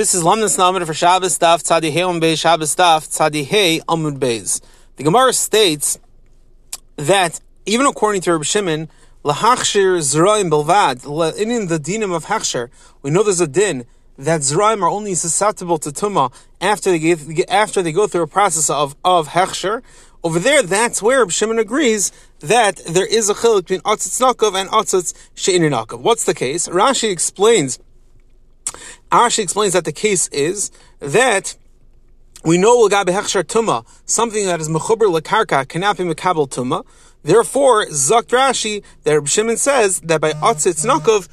This is Lamnas Namid for Shabbos Daf Tzadi Hey Beis Shabbos Daf Tzadi Hey Amud Beis. The Gemara states that even according to Rabbi Shimon, lahachshir zraim belvad in the dinim of hachshir, we know there's a din that zraim are only susceptible to tuma after they get, after they go through a process of of hechsher. Over there, that's where Reb Shimon agrees that there is a chiluk between atzitz nakov and atzitz nakov. What's the case? Rashi explains Rashi explains that the case is that we know Lagabe Hechshar Tuma, something that is Mechuber Lakarka cannot be Mekabel Tuma. Therefore, Zakt Rashi, that Reb Shimon says that by Atzitz Nakov,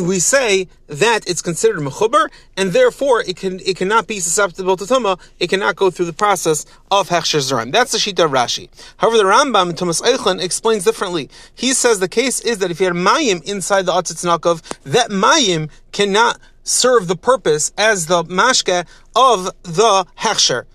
we say that it's considered mechuber, and therefore it can it cannot be susceptible to tuma. It cannot go through the process of hechsher. That's the shita of Rashi. However, the Rambam in Tumas Ochlin explains differently. He says the case is that if you had mayim inside the atzitz nakov, that mayim cannot serve the purpose as the mashke of the hechsher.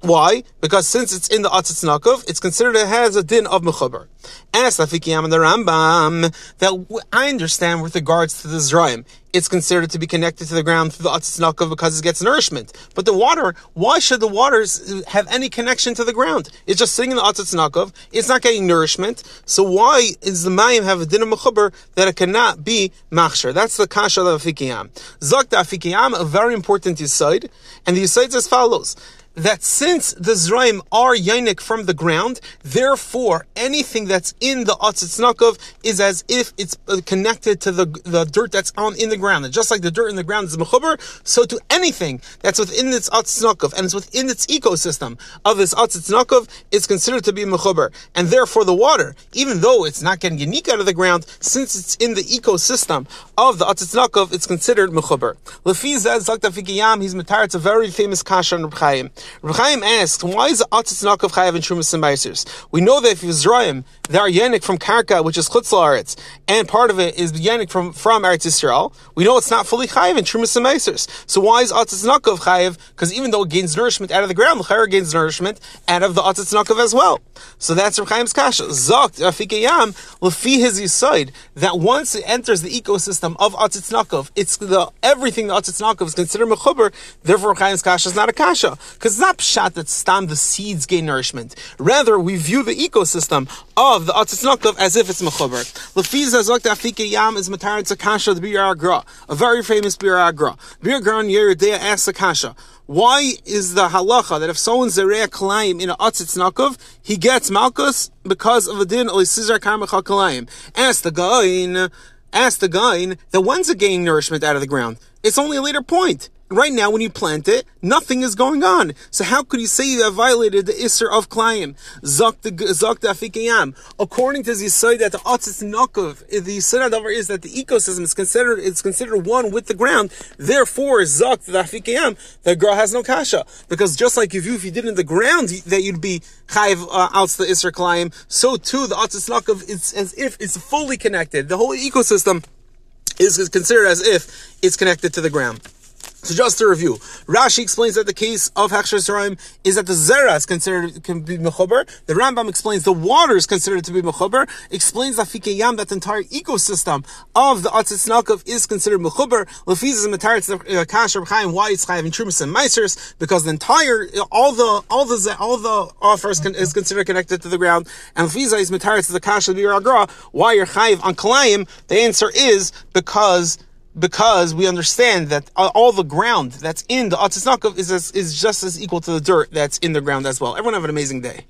Why? Because since it's in the Atzitz Nakov, it's considered it has a din of Mechuber. Ask Afikiyam and the Rambam that I understand with regards to the Zraim. It's considered to be connected to the ground through the Atzitz Nakov because it gets nourishment. But the water, why should the waters have any connection to the ground? It's just sitting in the Atzitz Nakov. It's not getting nourishment. So why is the Mayim have a din of Mechuber that it cannot be Machsher? That's the Kasha of Afikiyam. Zakta Afikiyam, a very important Yisaid. And the Yisaid is as follows that since the Zraim are Yainik from the ground, therefore anything that's in the Atzitznakov is as if it's connected to the, the dirt that's on in the ground. And just like the dirt in the ground is Mechuber, so to anything that's within its Atzitznakov and it's within its ecosystem of this Atzitznakov, is considered to be Mechuber. And therefore the water, even though it's not getting unique out of the ground, since it's in the ecosystem of the Atzitznakov, it's considered Mechuber. Lefi Fikiyam, he's Matar, it's a very famous Kasha on Reb Chaim asks, why is the Atzitz Nakav Chayav and Trumas and Meisers? We know that if Yisraim, they are Yenik from Karka, which is Chutz Laaretz, and part of it is Yenik from, from Eretz Yisrael. We know it's not fully Chayav and Trumas and Meisers. So why is Atzitz Nakav Chayav? Because even though it gains nourishment out of the ground, the gains nourishment out of the Atzitz Nakav as well. So that's Reb Chaim's Kasha. Zokt, Rafikayam, Lefi his Yisoid, that once it enters the ecosystem of Atzitz Nakav, it's the, everything the Atzitz Nakav is considered Mechuber, therefore Reb Chaim's Kasha is not a Kasha. Because it's not pshat that stam the seeds gain nourishment. Rather, we view the ecosystem of the Atzitznokov as if it's mechuber. Lefiza zokta afike yam is matar tzakasha the Biur HaGra, a very famous Biur HaGra. Biur HaGra on Yoreh Deah asks Akasha, why is the halacha that if someone's zereya kalayim in a atzitznakov, he gets malchus because of a din olisizar karmachal kalayim? Ask the guy, ask the guy that when's it gaining nourishment out of the ground? It's only a later point. Right now, when you plant it, nothing is going on. So how could you say you have violated the Isser of Klayim? Zok the Afikayam. According to the Zisoy that the Otzis Nokov, the Yisod Davar is that the ecosystem is considered, it's considered one with the ground. Therefore, Zok Afikayam, the girl has no kasha. Because just like if you, if you did in the ground, that you'd be Chayiv uh, out the Isser Klayim, so too the Otzis Nokov, it's as if it's fully connected. The whole ecosystem is considered as if it's connected to the ground. So just to review, Rashi explains that the case of Hechsher Saraim is that the Zera is considered can be Mechober. The Rambam explains the water is considered to be Mechober. Explains that Fikeyam, that the entire ecosystem of the Atzitz Nakov is considered Mechober. Lefiz is Matar the uh, Kasher Chaim, why it's Chaim in Trumas and Meisers, because the entire, all the, all the, all the offers can, is considered connected to the ground. And Lefiza is Matar the Kasher Biur HaGra, why you're Chayiv on Kalayim? The answer is because because we understand that all the ground that's in the Atziznakov is, is just as equal to the dirt that's in the ground as well. Everyone have an amazing day.